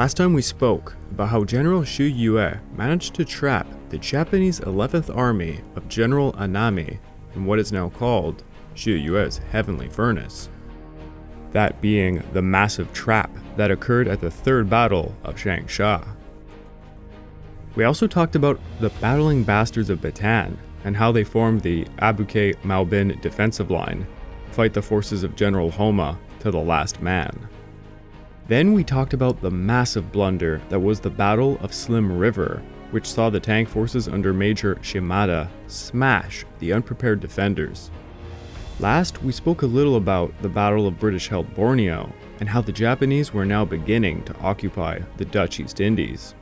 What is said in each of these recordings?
Last time we spoke about how General Xue Yue managed to trap the Japanese 11th Army of General Anami in what is now called Xue Yue's Heavenly Furnace. That being the massive trap that occurred at the Third Battle of Changsha. We also talked about the battling bastards of Bataan and how they formed the Abucay Mauban defensive line, fight the forces of General Homma to the last man. Then we talked about the massive blunder that was the Battle of Slim River, which saw the tank forces under Major Shimada smash the unprepared defenders. Last, we spoke a little about the Battle of British held Borneo and how the Japanese were now beginning to occupy the Dutch East Indies.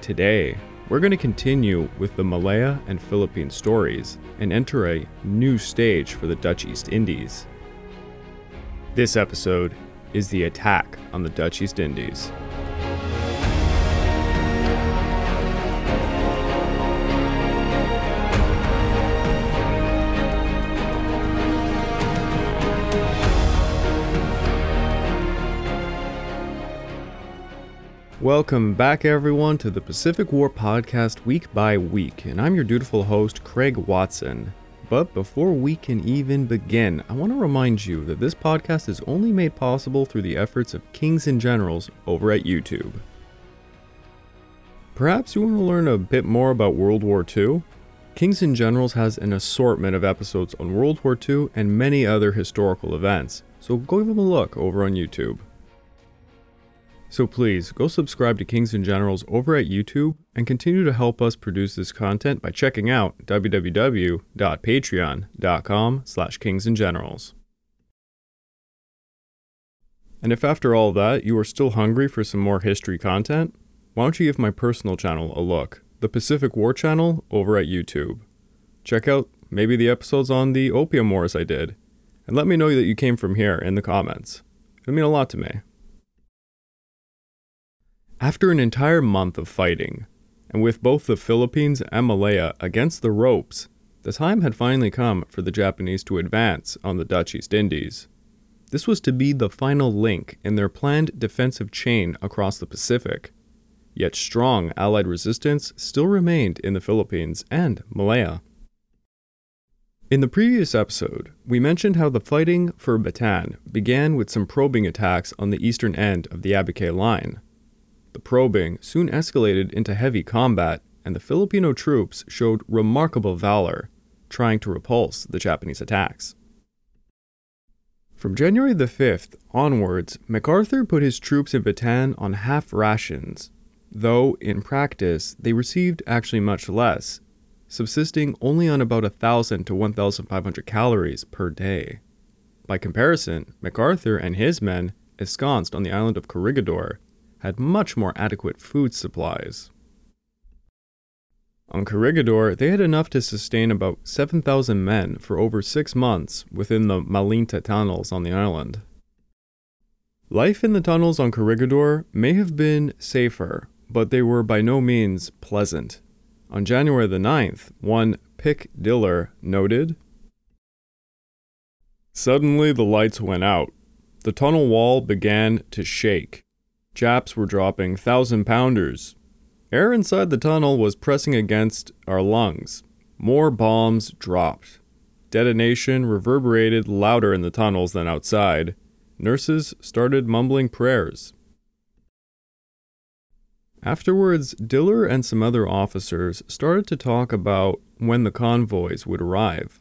Today, we're going to continue with the Malaya and Philippine stories and enter a new stage for the Dutch East Indies. This episode is the attack on the Dutch East Indies. Welcome back, everyone, to the Pacific War Podcast week by week, and I'm your dutiful host, Craig Watson. But before we can even begin, I want to remind you that this podcast is only made possible through the efforts of Kings and Generals over at YouTube. Perhaps you want to learn a bit more about World War II? Kings and Generals has an assortment of episodes on World War II and many other historical events, so go give them a look over on YouTube. So please go subscribe to Kings and Generals over at YouTube and continue to help us produce this content by checking out www.patreon.com slash kingsandgenerals. And if after all that you are still hungry for some more history content, why don't you give my personal channel a look, the Pacific War channel over at YouTube. Check out maybe the episodes on the Opium Wars I did, and let me know that you came from here in the comments. It would mean a lot to me. After an entire month of fighting, and with both the Philippines and Malaya against the ropes, the time had finally come for the Japanese to advance on the Dutch East Indies. This was to be the final link in their planned defensive chain across the Pacific. Yet strong Allied resistance still remained in the Philippines and Malaya. In the previous episode, we mentioned how the fighting for Bataan began with some probing attacks on the eastern end of the Abucay line. The probing soon escalated into heavy combat, and the Filipino troops showed remarkable valor, trying to repulse the Japanese attacks. From January the 5th onwards, MacArthur put his troops in Bataan on half rations, though in practice they received actually much less, subsisting only on about 1,000 to 1,500 calories per day. By comparison, MacArthur and his men, ensconced on the island of Corregidor, had much more adequate food supplies. On Corregidor, they had enough to sustain about 7,000 men for over six months within the Malinta tunnels on the island. Life in the tunnels on Corregidor may have been safer, but they were by no means pleasant. On January the 9th, one Pick Diller noted Suddenly the lights went out. The tunnel wall began to shake. Japs were dropping thousand pounders. Air inside the tunnel was pressing against our lungs. More bombs dropped. Detonation reverberated louder in the tunnels than outside. Nurses started mumbling prayers. Afterwards, Diller and some other officers started to talk about when the convoys would arrive.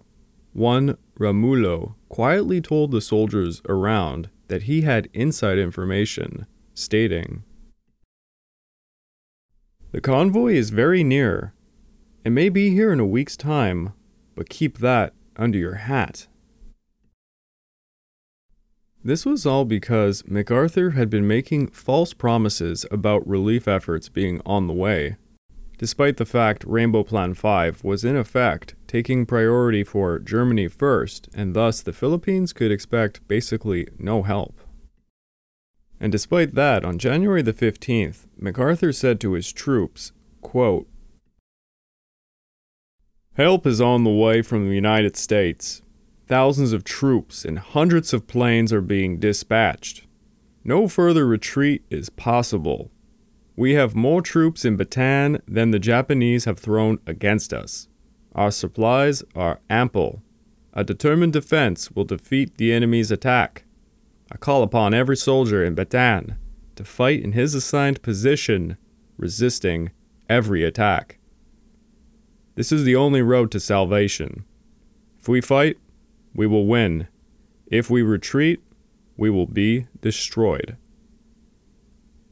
One, Romulo, quietly told the soldiers around that he had inside information stating The convoy is very near. It may be here in a week's time, but keep that under your hat. This was all because MacArthur had been making false promises about relief efforts being on the way, despite the fact Rainbow Plan 5 was in effect taking priority for Germany first, and thus the Philippines could expect basically no help. And despite that, on January the 15th, MacArthur said to his troops, quote, Help is on the way from the United States. Thousands of troops and hundreds of planes are being dispatched. No further retreat is possible. We have more troops in Bataan than the Japanese have thrown against us. Our supplies are ample. A determined defense will defeat the enemy's attack. I call upon every soldier in Bataan to fight in his assigned position, resisting every attack. This is the only road to salvation. If we fight, we will win. If we retreat, we will be destroyed.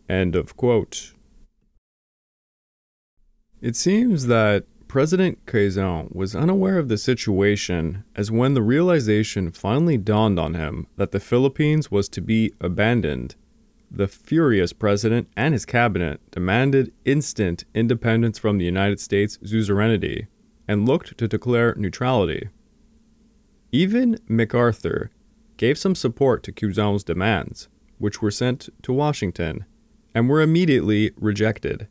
End of quote. It seems that President Quezon was unaware of the situation as when the realization finally dawned on him that the Philippines was to be abandoned, the furious president and his cabinet demanded instant independence from the United States' suzerainty and looked to declare neutrality. Even MacArthur gave some support to Quezon's demands, which were sent to Washington and were immediately rejected.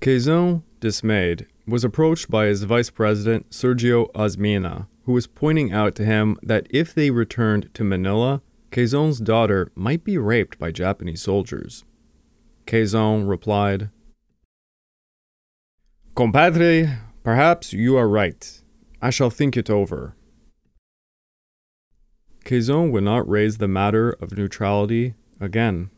Quezon, dismayed, was approached by his vice president Sergio Osmeña, who was pointing out to him that if they returned to Manila, Quezon's daughter might be raped by Japanese soldiers. Quezon replied, Compadre, perhaps you are right. I shall think it over. Quezon would not raise the matter of neutrality again.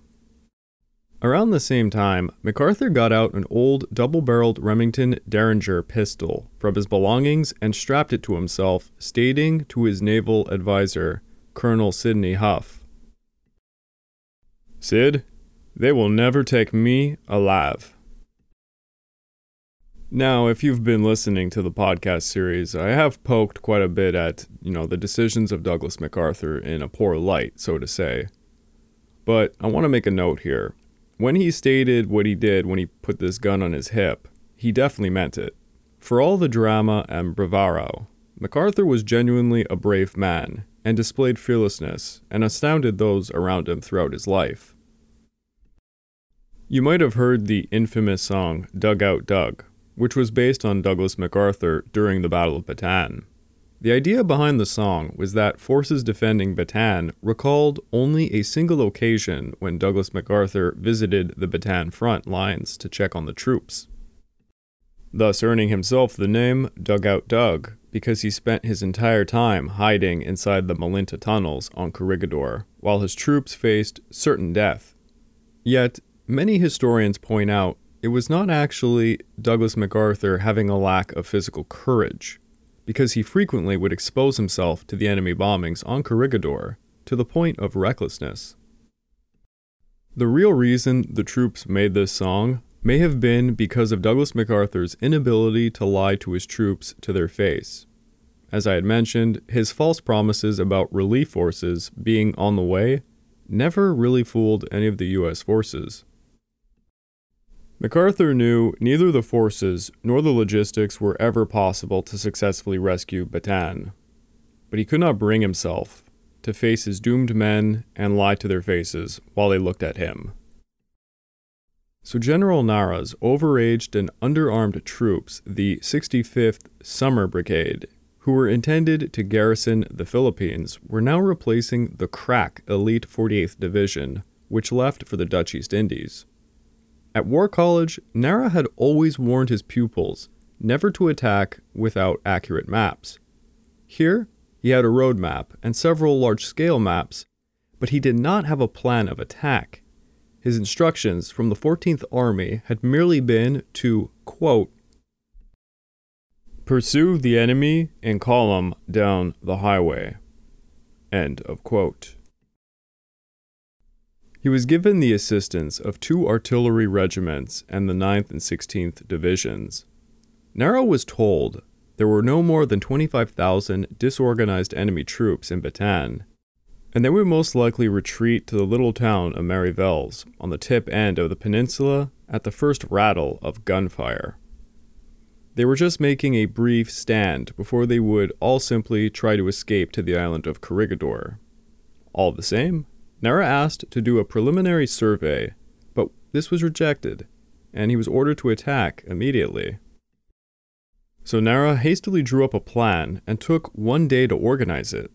Around the same time, MacArthur got out an old double barreled Remington Derringer pistol from his belongings and strapped it to himself, stating to his naval adviser, Colonel Sidney Huff Sid, they will never take me alive. Now, if you've been listening to the podcast series, I have poked quite a bit at, you know, the decisions of Douglas MacArthur in a poor light, so to say. But I want to make a note here. When he stated what he did when he put this gun on his hip, he definitely meant it. For all the drama and bravado, MacArthur was genuinely a brave man and displayed fearlessness and astounded those around him throughout his life. You might have heard the infamous song Dugout Doug, which was based on Douglas MacArthur during the Battle of Bataan. The idea behind the song was that forces defending Bataan recalled only a single occasion when Douglas MacArthur visited the Bataan front lines to check on the troops, thus earning himself the name Dugout Doug because he spent his entire time hiding inside the Malinta tunnels on Corregidor while his troops faced certain death. Yet, many historians point out it was not actually Douglas MacArthur having a lack of physical courage because he frequently would expose himself to the enemy bombings on Corregidor to the point of recklessness. The real reason the troops made this song may have been because of Douglas MacArthur's inability to lie to his troops to their face. As I had mentioned, his false promises about relief forces being on the way never really fooled any of the US forces. MacArthur knew neither the forces nor the logistics were ever possible to successfully rescue Bataan, but he could not bring himself to face his doomed men and lie to their faces while they looked at him. So General Nara's overaged and underarmed troops, the 65th Summer Brigade, who were intended to garrison the Philippines, were now replacing the crack elite 48th Division, which left for the Dutch East Indies. At War College, Nara had always warned his pupils never to attack without accurate maps. Here, he had a road map and several large scale maps, but he did not have a plan of attack. His instructions from the 14th Army had merely been to, quote, pursue the enemy in column down the highway. End of quote. He was given the assistance of two artillery regiments and the 9th and 16th Divisions. Nara was told there were no more than 25,000 disorganized enemy troops in Bataan, and they would most likely retreat to the little town of Mariveles on the tip end of the peninsula at the first rattle of gunfire. They were just making a brief stand before they would all simply try to escape to the island of Corregidor. All the same, Nara asked to do a preliminary survey, but this was rejected, and he was ordered to attack immediately. So Nara hastily drew up a plan and took one day to organize it.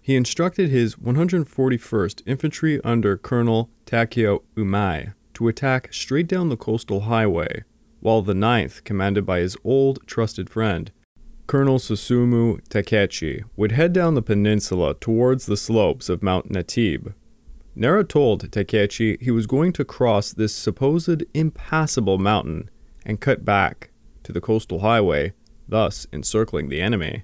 He instructed his 141st Infantry under Colonel Takeo Imai to attack straight down the coastal highway, while the 9th, commanded by his old trusted friend, Colonel Susumu Takechi, would head down the peninsula towards the slopes of Mount Natib. Nara told Takechi he was going to cross this supposed impassable mountain and cut back to the coastal highway, thus encircling the enemy.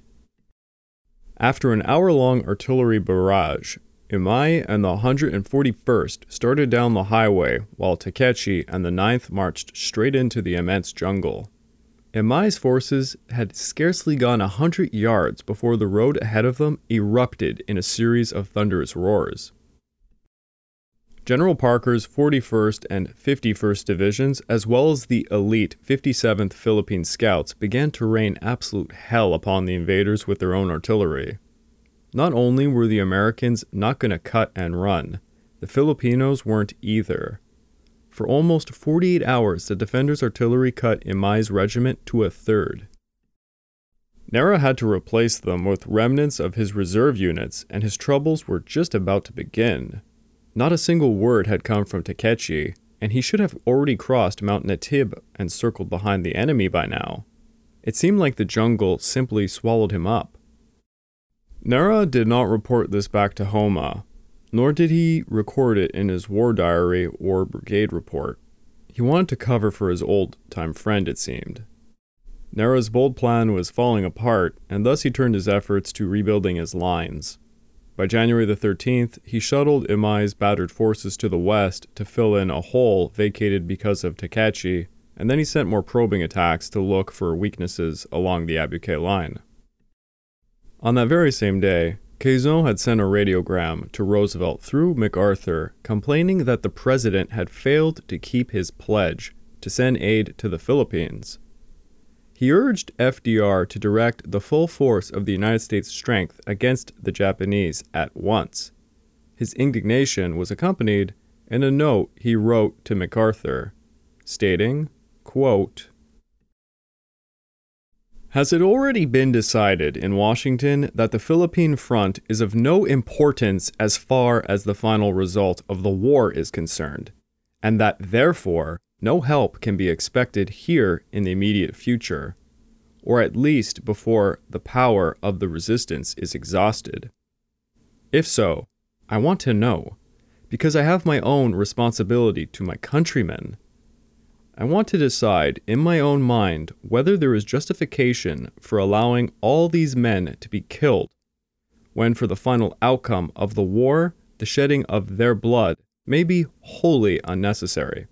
After an hour long artillery barrage, Imai and the 141st started down the highway while Takechi and the 9th marched straight into the immense jungle. Imai's forces had scarcely gone a hundred yards before the road ahead of them erupted in a series of thunderous roars. General Parker's 41st and 51st Divisions, as well as the elite 57th Philippine Scouts, began to rain absolute hell upon the invaders with their own artillery. Not only were the Americans not going to cut and run, the Filipinos weren't either. For almost 48 hours, the defenders' artillery cut Imai's regiment to a third. Nara had to replace them with remnants of his reserve units, and his troubles were just about to begin. Not a single word had come from Takechi, and he should have already crossed Mount Natib and circled behind the enemy by now. It seemed like the jungle simply swallowed him up. Nara did not report this back to Homma, nor did he record it in his war diary or brigade report. He wanted to cover for his old time friend, it seemed. Nara's bold plan was falling apart, and thus he turned his efforts to rebuilding his lines. By January the 13th, he shuttled Imai's battered forces to the west to fill in a hole vacated because of Takechi, and then he sent more probing attacks to look for weaknesses along the Abucay line. On that very same day, Quezon had sent a radiogram to Roosevelt through MacArthur complaining that the president had failed to keep his pledge to send aid to the Philippines. He urged FDR to direct the full force of the United States' strength against the Japanese at once. His indignation was accompanied in a note he wrote to MacArthur, stating, quote, Has it already been decided in Washington that the Philippine front is of no importance as far as the final result of the war is concerned, and that therefore no help can be expected here in the immediate future, or at least before the power of the resistance is exhausted. If so, I want to know, because I have my own responsibility to my countrymen. I want to decide in my own mind whether there is justification for allowing all these men to be killed, when for the final outcome of the war, the shedding of their blood may be wholly unnecessary.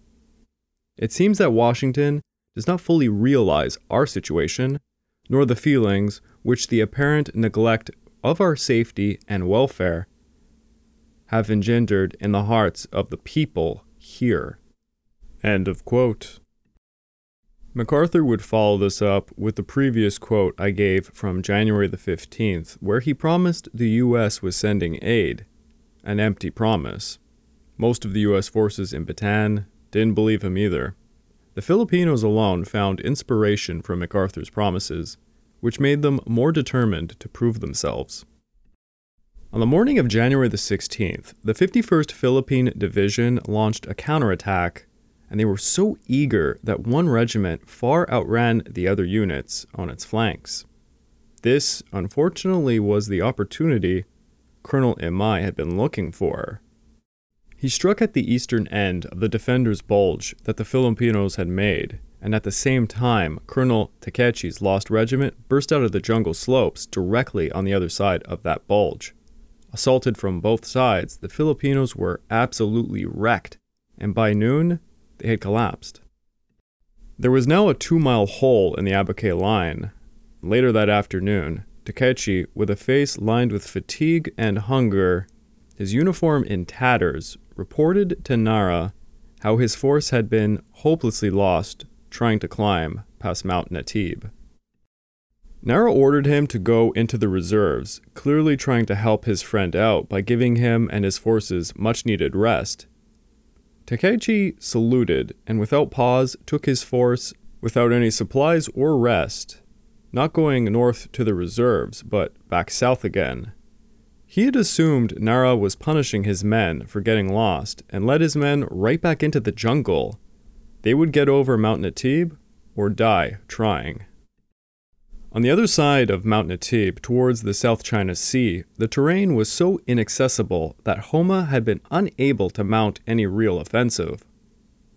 It seems that Washington does not fully realize our situation, nor the feelings which the apparent neglect of our safety and welfare have engendered in the hearts of the people here. End of quote. MacArthur would follow this up with the previous quote I gave from January the 15th, where he promised the U.S. was sending aid. An empty promise. Most of the U.S. forces in Bataan didn't believe him either. The Filipinos alone found inspiration from MacArthur's promises, which made them more determined to prove themselves. On the morning of January the 16th, the 51st Philippine Division launched a counterattack, and they were so eager that one regiment far outran the other units on its flanks. This, unfortunately, was the opportunity Colonel Imai had been looking for. He struck at the eastern end of the defender's bulge that the Filipinos had made, and at the same time, Colonel Takechi's lost regiment burst out of the jungle slopes directly on the other side of that bulge. Assaulted from both sides, the Filipinos were absolutely wrecked, and by noon, they had collapsed. There was now a two mile hole in the Abucay line. Later that afternoon, Takechi, with a face lined with fatigue and hunger, his uniform in tatters, reported to Nara how his force had been hopelessly lost trying to climb past Mount Natib. Nara ordered him to go into the reserves, clearly trying to help his friend out by giving him and his forces much needed rest. Takechi saluted and without pause took his force without any supplies or rest, not going north to the reserves, but back south again, He had assumed Nara was punishing his men for getting lost and led his men right back into the jungle. They would get over Mount Natib or die trying. On the other side of Mount Natib, towards the South China Sea, the terrain was so inaccessible that Homma had been unable to mount any real offensive.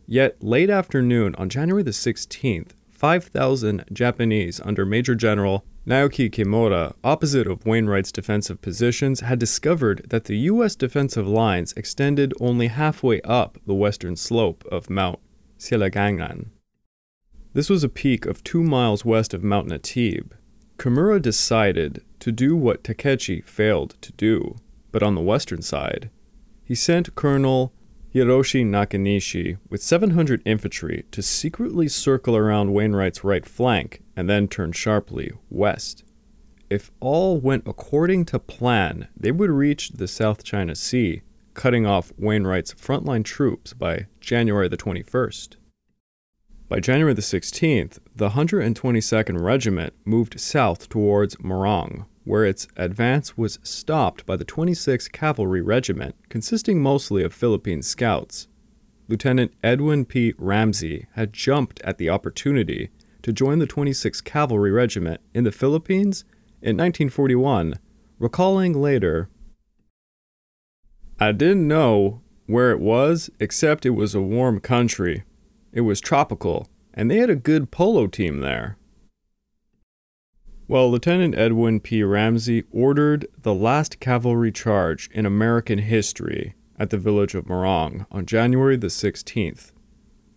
Yet, late afternoon on January the 16th, 5,000 Japanese under Major General Naoki Kimura, opposite of Wainwright's defensive positions, had discovered that the U.S. defensive lines extended only halfway up the western slope of Mount Silanganan. This was a peak of two miles west of Mount Natib. Kimura decided to do what Takechi failed to do, but on the western side. He sent Colonel Hiroshi Nakanishi with 700 infantry to secretly circle around Wainwright's right flank and then turn sharply west. If all went according to plan, they would reach the South China Sea, cutting off Wainwright's frontline troops by January the 21st. By January the 16th, the 122nd Regiment moved south towards Morong, where its advance was stopped by the 26th Cavalry Regiment, consisting mostly of Philippine scouts. Lieutenant Edwin P. Ramsey had jumped at the opportunity to join the 26th Cavalry Regiment in the Philippines in 1941, recalling later I didn't know where it was except it was a warm country. It was tropical, and they had a good polo team there. Well, Lieutenant Edwin P. Ramsey ordered the last cavalry charge in American history at the village of Morong on January the 16th.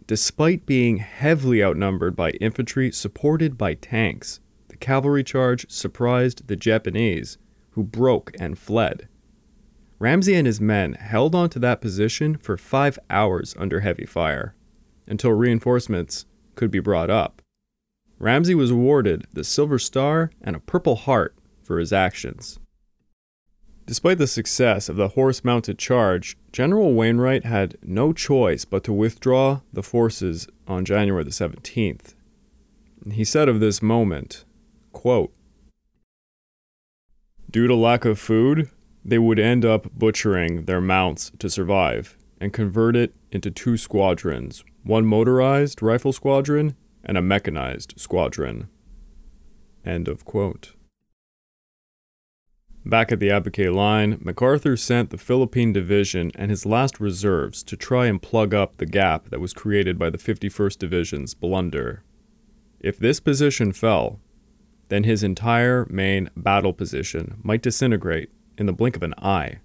Despite being heavily outnumbered by infantry supported by tanks, the cavalry charge surprised the Japanese, who broke and fled. Ramsey and his men held on to that position for five hours under heavy fire until reinforcements could be brought up. Ramsey was awarded the Silver Star and a Purple Heart for his actions. Despite the success of the horse mounted charge, General Wainwright had no choice but to withdraw the forces on January the 17th. He said of this moment, quote, Due to lack of food, they would end up butchering their mounts to survive and convert it into two squadrons, one motorized rifle squadron and a mechanized squadron. End of quote. Back at the Abucay line, MacArthur sent the Philippine Division and his last reserves to try and plug up the gap that was created by the 51st Division's blunder. If this position fell, then his entire main battle position might disintegrate in the blink of an eye.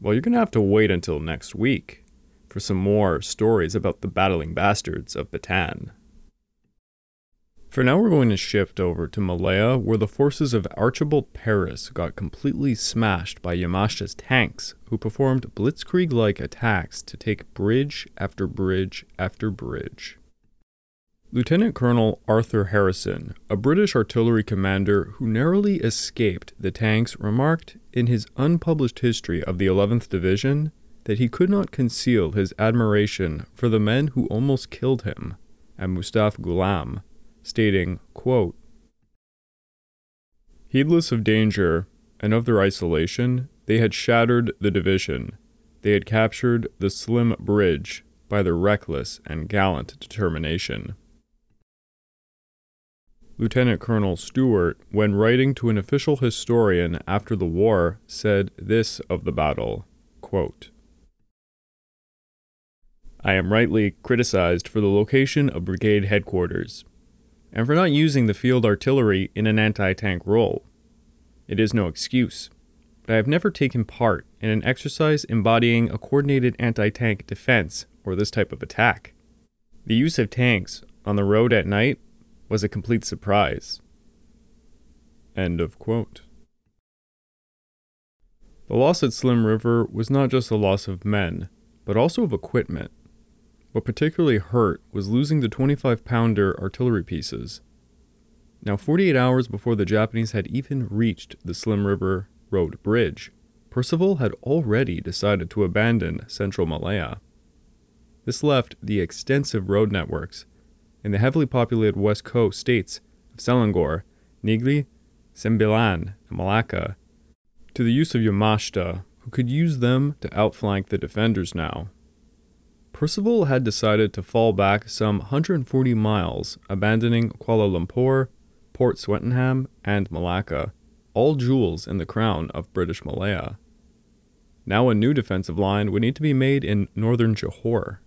Well, you're going to have to wait until next week for some more stories about the battling bastards of Bataan. For now, we're going to shift over to Malaya, where the forces of Archibald Paris got completely smashed by Yamashita's tanks, who performed blitzkrieg like attacks to take bridge after bridge after bridge. Lieutenant Colonel Arthur Harrison, a British artillery commander who narrowly escaped the tanks, remarked in his unpublished history of the 11th Division that he could not conceal his admiration for the men who almost killed him and Mustapha Ghulam, stating, quote, Heedless of danger and of their isolation, they had shattered the division. They had captured the slim bridge by their reckless and gallant determination. Lieutenant Colonel Stewart, when writing to an official historian after the war, said this of the battle quote, I am rightly criticized for the location of brigade headquarters, and for not using the field artillery in an anti tank role. It is no excuse, but I have never taken part in an exercise embodying a coordinated anti tank defense or this type of attack. The use of tanks on the road at night was a complete surprise. End of quote. The loss at Slim River was not just the loss of men, but also of equipment. What particularly hurt was losing the 25 pounder artillery pieces. Now, 48 hours before the Japanese had even reached the Slim River Road Bridge, Percival had already decided to abandon central Malaya. This left the extensive road networks in the heavily populated west coast states of Selangor, Negeri, Sembilan, and Malacca to the use of Yamashita, who could use them to outflank the defenders now. Percival had decided to fall back some 140 miles, abandoning Kuala Lumpur, Port Swettenham, and Malacca, all jewels in the crown of British Malaya. Now a new defensive line would need to be made in northern Johor.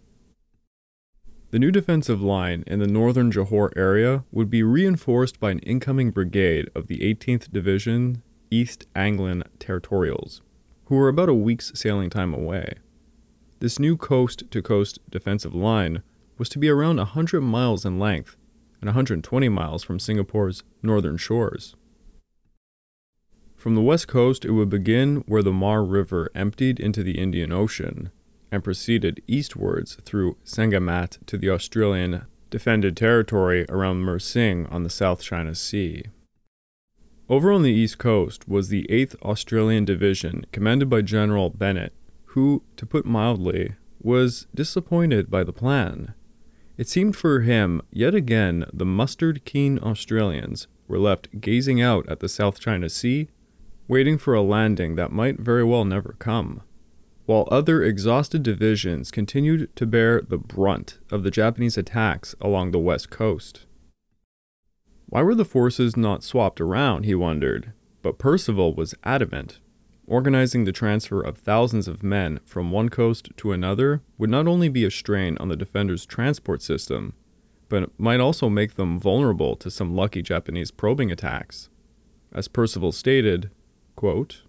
The new defensive line in the northern Johor area would be reinforced by an incoming brigade of the 18th Division East Anglian Territorials, who were about a week's sailing time away. This new coast to coast defensive line was to be around 100 miles in length and 120 miles from Singapore's northern shores. From the west coast, it would begin where the Muar River emptied into the Indian Ocean and proceeded eastwards through Segamat to the Australian defended territory around Mersing on the South China Sea. Over on the east coast was the 8th Australian Division, commanded by General Bennett, who, to put mildly, was disappointed by the plan. It seemed for him, yet again, the mustard keen Australians were left gazing out at the South China Sea, waiting for a landing that might very well never come, while other exhausted divisions continued to bear the brunt of the Japanese attacks along the west coast. Why were the forces not swapped around, he wondered, but Percival was adamant Organizing the transfer of thousands of men from one coast to another would not only be a strain on the defenders' transport system, but might also make them vulnerable to some lucky Japanese probing attacks. As Percival stated, quote,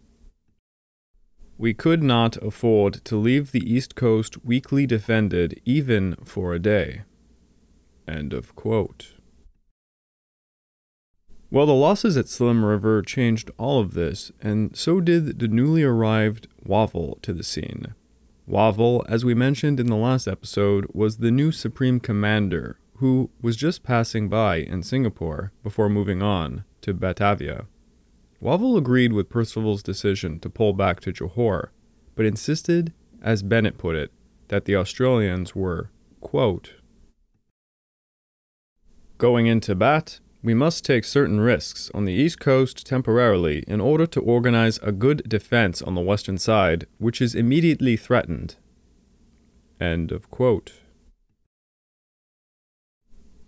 We could not afford to leave the East Coast weakly defended even for a day. End of quote. Well, the losses at Slim River changed all of this, and so did the newly arrived Wavell to the scene. Wavell, as we mentioned in the last episode, was the new Supreme Commander who was just passing by in Singapore before moving on to Batavia. Wavell agreed with Percival's decision to pull back to Johor, but insisted, as Bennett put it, that the Australians were, quote, going into Bat we must take certain risks on the East Coast temporarily in order to organize a good defense on the western side, which is immediately threatened. End of quote.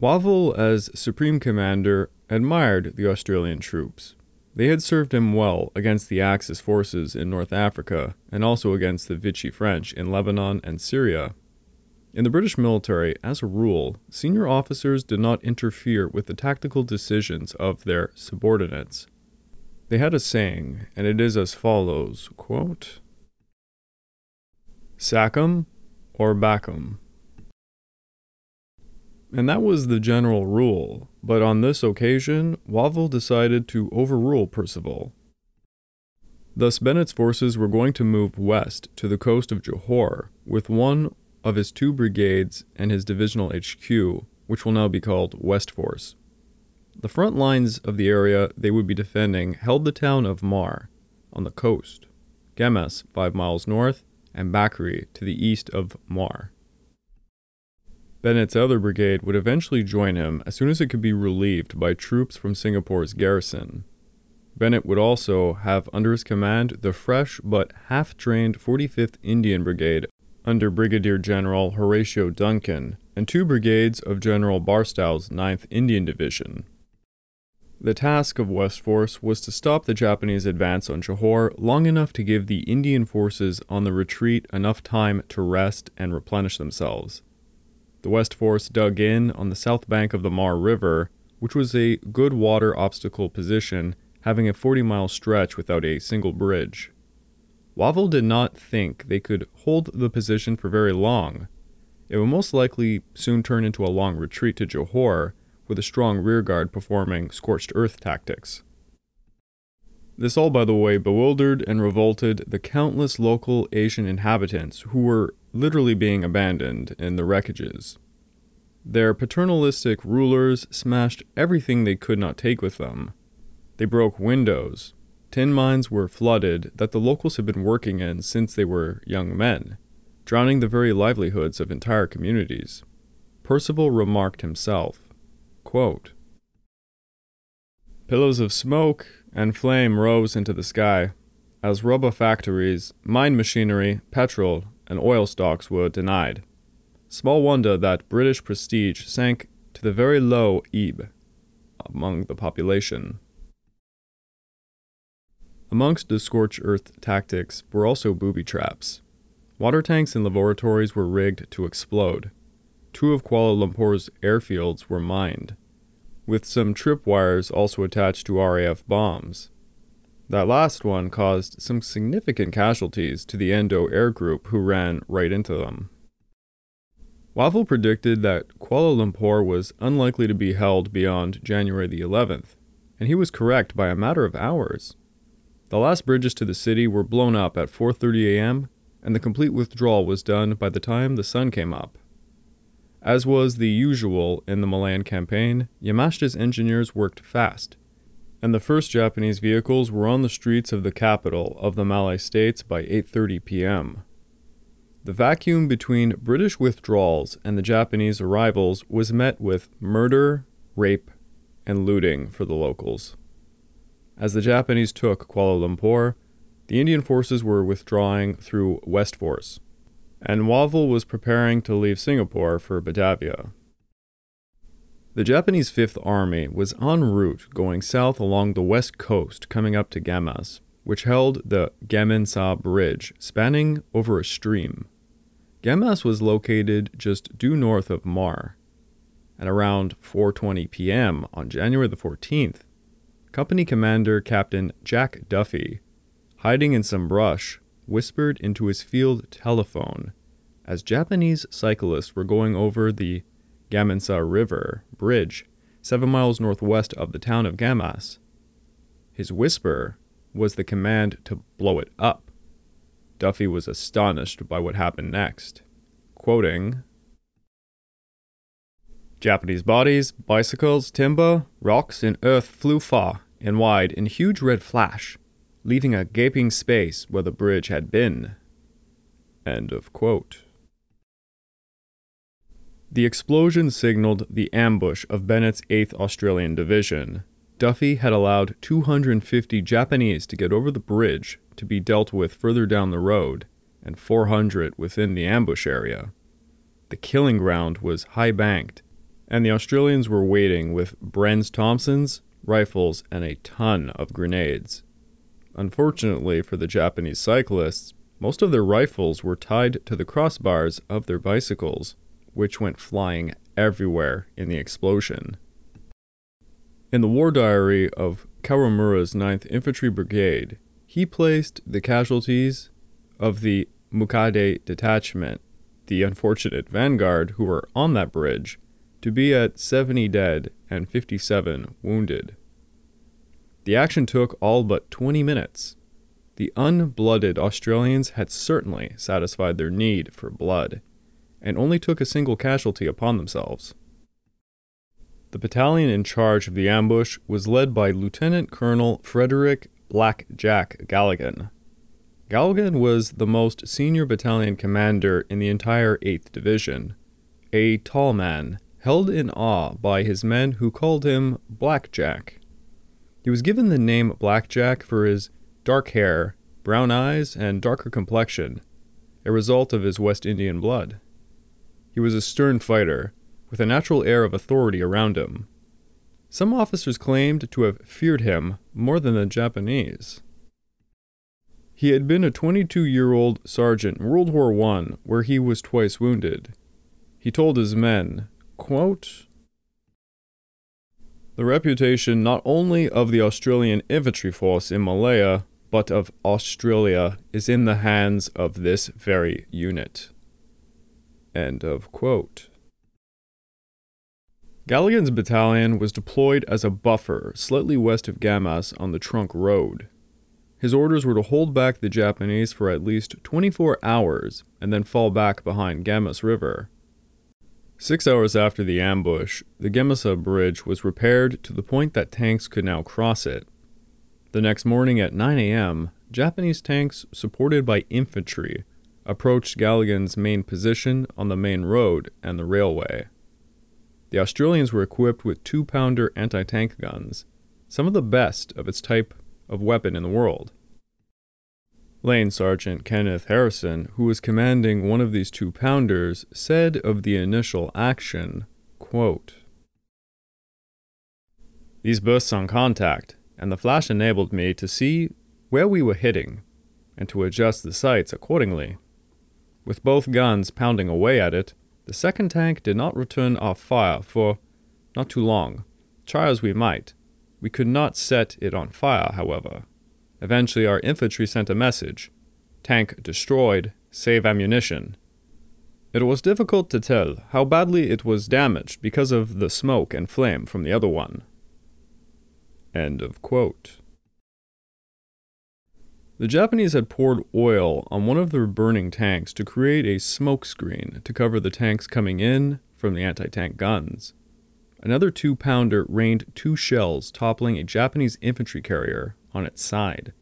Wavell, as Supreme Commander, admired the Australian troops. They had served him well against the Axis forces in North Africa and also against the Vichy French in Lebanon and Syria. In the British military, as a rule, senior officers did not interfere with the tactical decisions of their subordinates. They had a saying, and it is as follows quote, Sack 'em or back 'em. And that was the general rule, but on this occasion, Wavell decided to overrule Percival. Thus, Bennett's forces were going to move west to the coast of Johor, with one of his two brigades and his divisional HQ, which will now be called West Force. The front lines of the area they would be defending held the town of Muar on the coast, Gemas five miles north, and Bakri to the east of Muar. Bennett's other brigade would eventually join him as soon as it could be relieved by troops from Singapore's garrison. Bennett would also have under his command the fresh but half trained 45th Indian Brigade under Brigadier General Horatio Duncan and two brigades of General Barstow's 9th Indian Division. The task of West Force was to stop the Japanese advance on Johor long enough to give the Indian forces on the retreat enough time to rest and replenish themselves. The West Force dug in on the south bank of the Muar River, which was a good water obstacle position, having a 40 mile stretch without a single bridge. Wavell did not think they could hold the position for very long. It would most likely soon turn into a long retreat to Johor, with a strong rearguard performing scorched earth tactics. This all, by the way, bewildered and revolted the countless local Asian inhabitants who were literally being abandoned in the wreckages. Their paternalistic rulers smashed everything they could not take with them. They broke windows, Tin mines were flooded that the locals had been working in since they were young men, drowning the very livelihoods of entire communities. Percival remarked himself quote, Pillows of smoke and flame rose into the sky. as rubber factories, mine machinery, petrol, and oil stocks were denied. Small wonder that British prestige sank to the very low ebb among the population. Amongst the scorched earth tactics were also booby traps. Water tanks in laboratories were rigged to explode. Two of Kuala Lumpur's airfields were mined, with some tripwires also attached to RAF bombs. That last one caused some significant casualties to the Endo Air Group who ran right into them. Wavell predicted that Kuala Lumpur was unlikely to be held beyond January the 11th, and he was correct by a matter of hours. The last bridges to the city were blown up at 4:30 a.m., and the complete withdrawal was done by the time the sun came up. As was the usual in the Malayan campaign, Yamashita's engineers worked fast, and the first Japanese vehicles were on the streets of the capital of the Malay states by 8:30 p.m. The vacuum between British withdrawals and the Japanese arrivals was met with murder, rape, and looting for the locals. As the Japanese took Kuala Lumpur, the Indian forces were withdrawing through West Force, and Wavell was preparing to leave Singapore for Batavia. The Japanese Fifth Army was en route going south along the west coast coming up to Gemas, which held the Gemencheh Bridge spanning over a stream. Gemas was located just due north of Muar. At around 4:20 p.m. on January the 14th, Company Commander Captain Jack Duffy, hiding in some brush, whispered into his field telephone as Japanese cyclists were going over the Gemencheh River bridge, seven miles northwest of the town of Gemas. His whisper was the command to blow it up. Duffy was astonished by what happened next. Quoting, Japanese bodies, bicycles, timber, rocks, and earth flew far and wide in huge red flash, leaving a gaping space where the bridge had been. End of quote. The explosion signaled the ambush of Bennett's 8th Australian Division. Duffy had allowed 250 Japanese to get over the bridge to be dealt with further down the road, and 400 within the ambush area. The killing ground was high banked, and the Australians were waiting with Bren's Thompsons, rifles, and a ton of grenades. Unfortunately for the Japanese cyclists, most of their rifles were tied to the crossbars of their bicycles, which went flying everywhere in the explosion. In the war diary of Kawamura's 9th Infantry Brigade, he placed the casualties of the Mukade detachment, the unfortunate vanguard who were on that bridge, to be at 70 dead and 57 wounded. The action took all but 20 minutes. The unblooded Australians had certainly satisfied their need for blood, and only took a single casualty upon themselves. The battalion in charge of the ambush was led by Lieutenant Colonel Frederick Black Jack Galleghan. Galleghan was the most senior battalion commander in the entire 8th Division, a tall man held in awe by his men who called him Blackjack. He was given the name Blackjack for his dark hair, brown eyes, and darker complexion, a result of his West Indian blood. He was a stern fighter, with a natural air of authority around him. Some officers claimed to have feared him more than the Japanese. He had been a 22 year old sergeant in World War I, where he was twice wounded. He told his men, quote, The reputation not only of the Australian infantry force in Malaya, but of Australia is in the hands of this very unit. End of quote. Galleghan's battalion was deployed as a buffer slightly west of Gemas on the Trunk Road. His orders were to hold back the Japanese for at least 24 hours and then fall back behind Gemas River. Six hours after the ambush, the Gemencheh Bridge was repaired to the point that tanks could now cross it. The next morning at 9 a.m., Japanese tanks, supported by infantry, approached Galleghan's main position on the main road and the railway. The Australians were equipped with two pounder anti tank guns, some of the best of its type of weapon in the world. Lance Sergeant Kenneth Harrison, who was commanding one of these two pounders, said of the initial action, quote, These bursts on contact, and the flash enabled me to see where we were hitting and to adjust the sights accordingly. With both guns pounding away at it, the second tank did not return our fire for not too long. Try as we might, we could not set it on fire, however. Eventually, our infantry sent a message Tank destroyed, save ammunition. It was difficult to tell how badly it was damaged because of the smoke and flame from the other one. End of quote. The Japanese had poured oil on one of their burning tanks to create a smoke screen to cover the tanks coming in from the anti tank guns. Another two pounder rained two shells, toppling a Japanese infantry carrier on its side.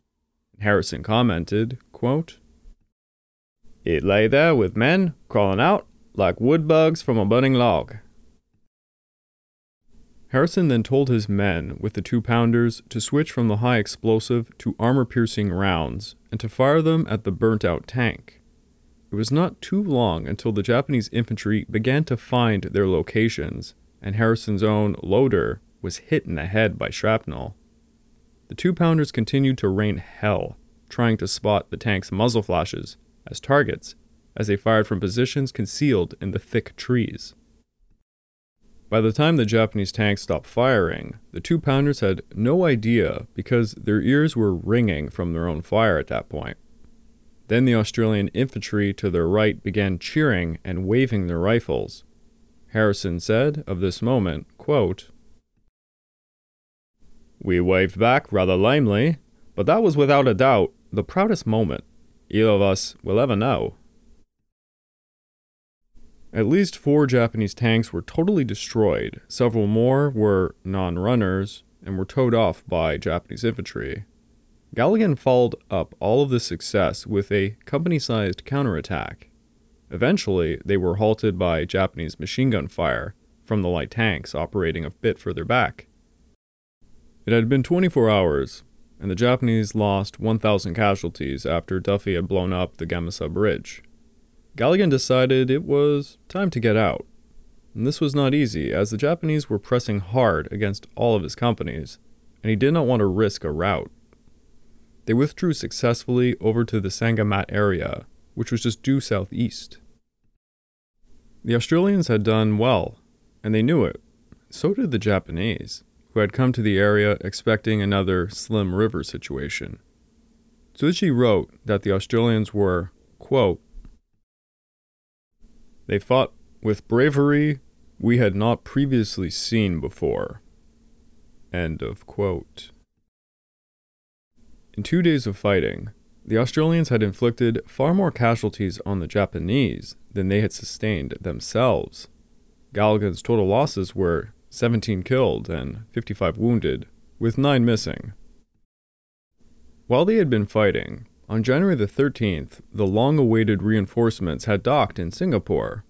Harrison commented, quote, It lay there with men crawling out like wood bugs from a burning log. Harrison then told his men with the two pounders to switch from the high explosive to armor piercing rounds and to fire them at the burnt out tank. It was not too long until the Japanese infantry began to find their locations, and Harrison's own loader was hit in the head by shrapnel. The two pounders continued to rain hell, trying to spot the tank's muzzle flashes as targets as they fired from positions concealed in the thick trees. By the time the Japanese tanks stopped firing, the two pounders had no idea because their ears were ringing from their own fire at that point. Then the Australian infantry to their right began cheering and waving their rifles. Harrison said of this moment, quote, We waved back rather lamely, but that was without a doubt the proudest moment either of us will ever know. At least four Japanese tanks were totally destroyed, several more were non runners and were towed off by Japanese infantry. Galleghan followed up all of this success with a company sized counterattack. Eventually, they were halted by Japanese machine gun fire from the light tanks operating a bit further back. It had been 24 hours, and the Japanese lost 1,000 casualties after Duffy had blown up the Gemencheh Bridge. Galleghan decided it was time to get out. And this was not easy, as the Japanese were pressing hard against all of his companies, and he did not want to risk a rout. They withdrew successfully over to the Segamat area, which was just due southeast. The Australians had done well, and they knew it. So did the Japanese, who had come to the area expecting another Slim River situation. Tsuji wrote that the Australians were, quote, they fought with bravery we had not previously seen before. End of quote. In two days of fighting, the Australians had inflicted far more casualties on the Japanese than they had sustained themselves. Galleghan's total losses were 17 killed and 55 wounded, with 9 missing. While they had been fighting, on January the 13th, the long awaited reinforcements had docked in Singapore,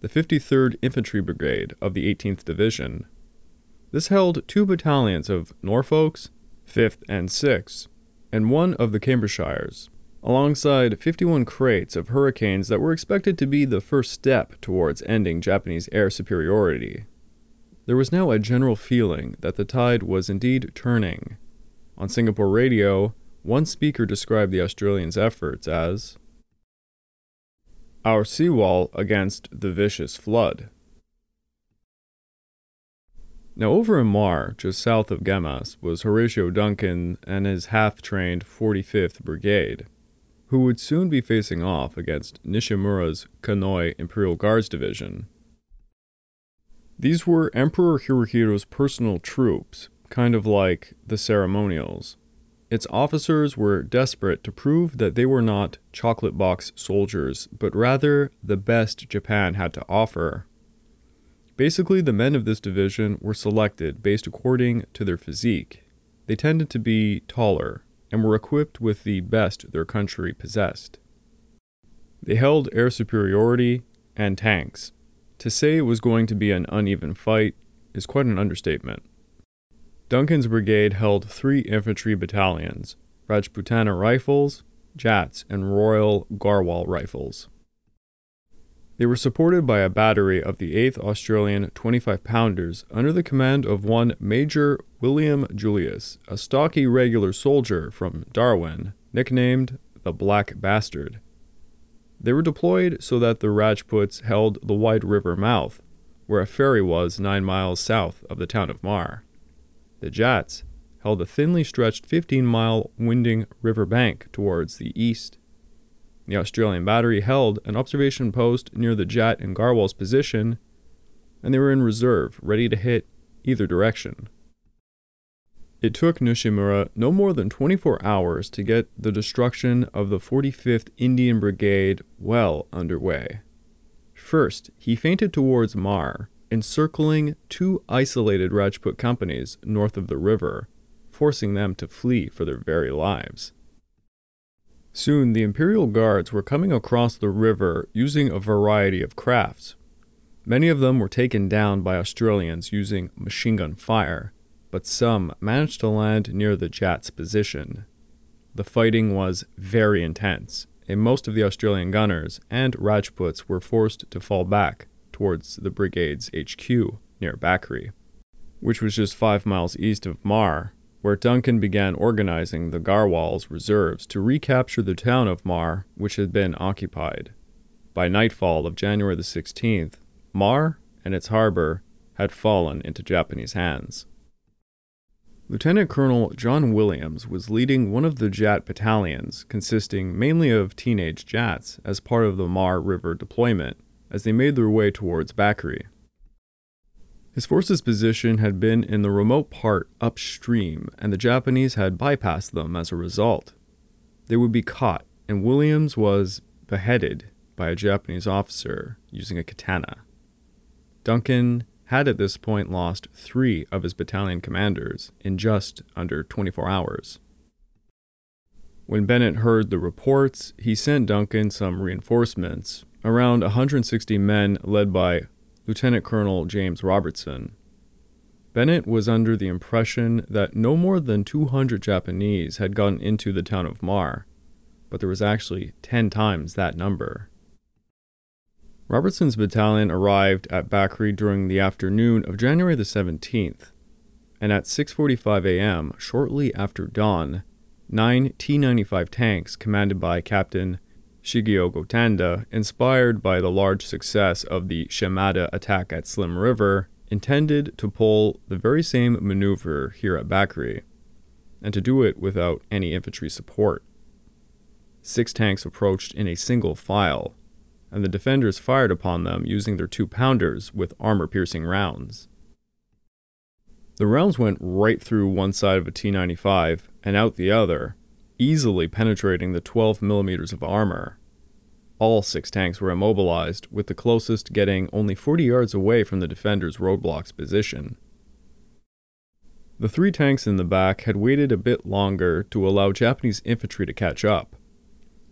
the 53rd Infantry Brigade of the 18th Division. This held two battalions of Norfolks, 5th and 6th, and one of the Cambridgeshires, alongside 51 crates of Hurricanes that were expected to be the first step towards ending Japanese air superiority. There was now a general feeling that the tide was indeed turning. On Singapore radio, one speaker described the Australians' efforts as our seawall against the vicious flood. Now, over in Muar, just south of Gemas, was Horatio Duncan and his half trained 45th Brigade, who would soon be facing off against Nishimura's Konoe Imperial Guards Division. These were Emperor Hirohito's personal troops, kind of like the ceremonials. Its officers were desperate to prove that they were not chocolate box soldiers, but rather the best Japan had to offer. Basically, the men of this division were selected based according to their physique. They tended to be taller and were equipped with the best their country possessed. They held air superiority and tanks. To say it was going to be an uneven fight is quite an understatement. Duncan's brigade held three infantry battalions Rajputana Rifles, Jats, and Royal Garhwal rifles. They were supported by a battery of the 8th Australian 25 pounders under the command of one Major William Julius, a stocky regular soldier from Darwin, nicknamed the Black Bastard. They were deployed so that the Rajputs held the wide river mouth, where a ferry was nine miles south of the town of Muar. The Jats held a thinly stretched 15 mile winding river bank towards the east. The Australian battery held an observation post near the Jat and Garhwal's position, and they were in reserve, ready to hit either direction. It took Nishimura no more than 24 hours to get the destruction of the 45th Indian Brigade well underway. First, he feinted towards Muar, encircling two isolated Rajput companies north of the river, forcing them to flee for their very lives. Soon the Imperial Guards were coming across the river using a variety of crafts. Many of them were taken down by Australians using machine gun fire, but some managed to land near the Jats' position. The fighting was very intense, and most of the Australian gunners and Rajputs were forced to fall back towards the brigade's HQ near Bakri, which was just five miles east of Muar, where Duncan began organizing the Garhwal's reserves to recapture the town of Muar, which had been occupied. By nightfall of January the 16th, Muar and its harbor had fallen into Japanese hands. Lieutenant Colonel John Williams was leading one of the Jat battalions, consisting mainly of teenage Jats, as part of the Muar River deployment, as they made their way towards Bakri. His force's position had been in the remote part upstream, and the Japanese had bypassed them as a result. They would be caught, and Williams was beheaded by a Japanese officer using a katana. Duncan had at this point lost three of his battalion commanders in just under 24 hours. When Bennett heard the reports, he sent Duncan some reinforcements, around 160 men led by Lieutenant Colonel James Robertson. Bennett was under the impression that no more than 200 Japanese had gotten into the town of Muar, but there was actually 10 times that number. Robertson's battalion arrived at Bakri during the afternoon of January the 17th, and at 6:45 a.m., shortly after dawn, nine T-95 tanks commanded by Captain Shigeo Gotanda, inspired by the large success of the Shimada attack at Slim River, intended to pull the very same maneuver here at Bakri, and to do it without any infantry support. Six tanks approached in a single file, and the defenders fired upon them using their two pounders with armor piercing rounds. The rounds went right through one side of a T 95 and out the other, easily penetrating the 12 millimeters of armor. All six tanks were immobilized, with the closest getting only 40 yards away from the defenders' roadblocks position. The three tanks in the back had waited a bit longer to allow Japanese infantry to catch up,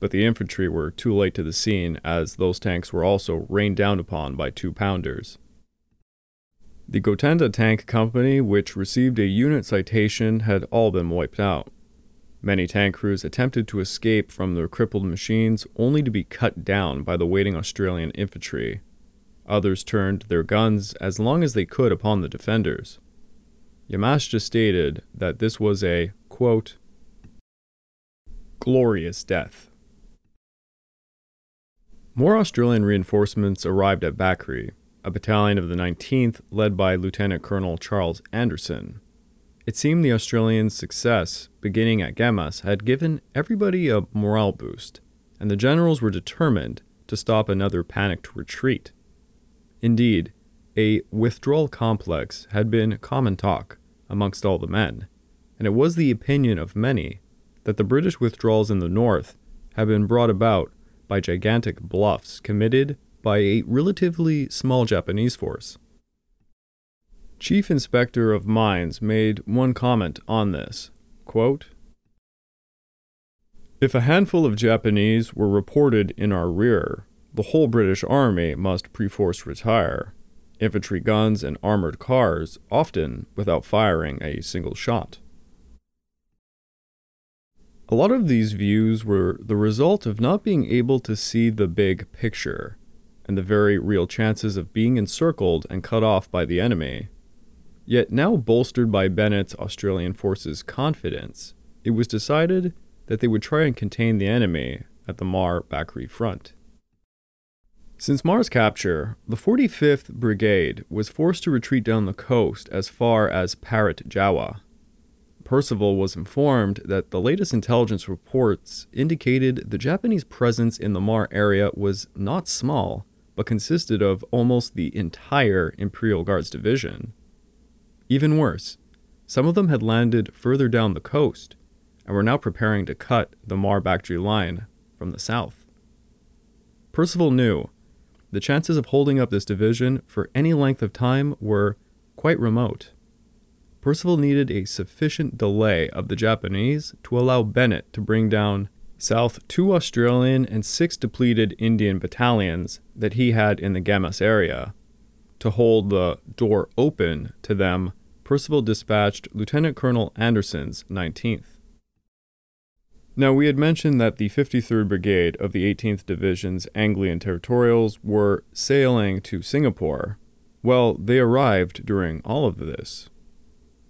but the infantry were too late to the scene as those tanks were also rained down upon by two pounders. The Gotanda Tank Company, which received a unit citation, had all been wiped out. Many tank crews attempted to escape from their crippled machines only to be cut down by the waiting Australian infantry. Others turned their guns as long as they could upon the defenders. Yamashita stated that this was a, quote, glorious death. More Australian reinforcements arrived at Bakri, a battalion of the 19th led by Lieutenant Colonel Charles Anderson. It seemed the Australians' success, beginning at Gemas, had given everybody a morale boost, and the generals were determined to stop another panicked retreat. Indeed, a withdrawal complex had been common talk amongst all the men, and it was the opinion of many that the British withdrawals in the north had been brought about by gigantic bluffs committed by a relatively small Japanese force. Chief Inspector of Mines made one comment on this quote, If a handful of Japanese were reported in our rear, the whole British Army must perforce retire, infantry guns and armored cars, often without firing a single shot. A lot of these views were the result of not being able to see the big picture and the very real chances of being encircled and cut off by the enemy. Yet, now bolstered by Bennett's Australian forces' confidence, it was decided that they would try and contain the enemy at the Muar Bakri front. Since Muar's capture, the 45th Brigade was forced to retreat down the coast as far as Parit Jawa, Percival was informed that the latest intelligence reports indicated the Japanese presence in the Muar area was not small, but consisted of almost the entire Imperial Guards division. Even worse, some of them had landed further down the coast and were now preparing to cut the Muar Bakri line from the south. Percival knew the chances of holding up this division for any length of time were quite remote. Percival needed a sufficient delay of the Japanese to allow Bennett to bring down south two Australian and six depleted Indian battalions that he had in the Gemas area. To hold the door open to them, Percival dispatched Lieutenant Colonel Anderson's 19th. Now, we had mentioned that the 53rd Brigade of the 18th Division's Anglian Territorials were sailing to Singapore. Well, they arrived during all of this.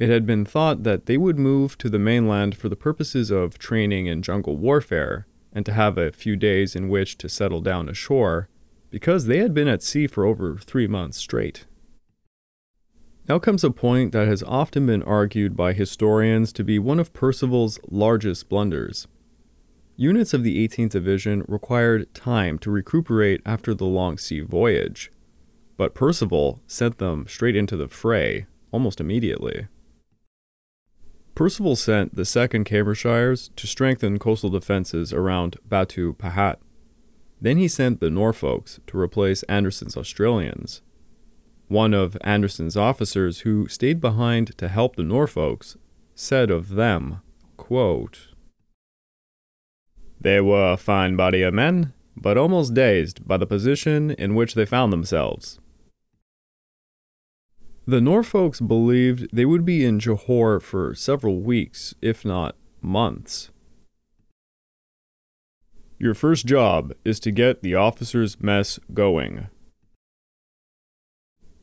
It had been thought that they would move to the mainland for the purposes of training in jungle warfare and to have a few days in which to settle down ashore, because they had been at sea for over three months straight. Now comes a point that has often been argued by historians to be one of Percival's largest blunders. Units of the 18th Division required time to recuperate after the long sea voyage, but Percival sent them straight into the fray almost immediately. Percival sent the 2nd Cambridgeshires to strengthen coastal defenses around Batu Pahat. Then he sent the Norfolks to replace Anderson's Australians. One of Anderson's officers who stayed behind to help the Norfolks said of them, quote, They were a fine body of men, but almost dazed by the position in which they found themselves. The Norfolks believed they would be in Johor for several weeks, if not months. Your first job is to get the officers' mess going,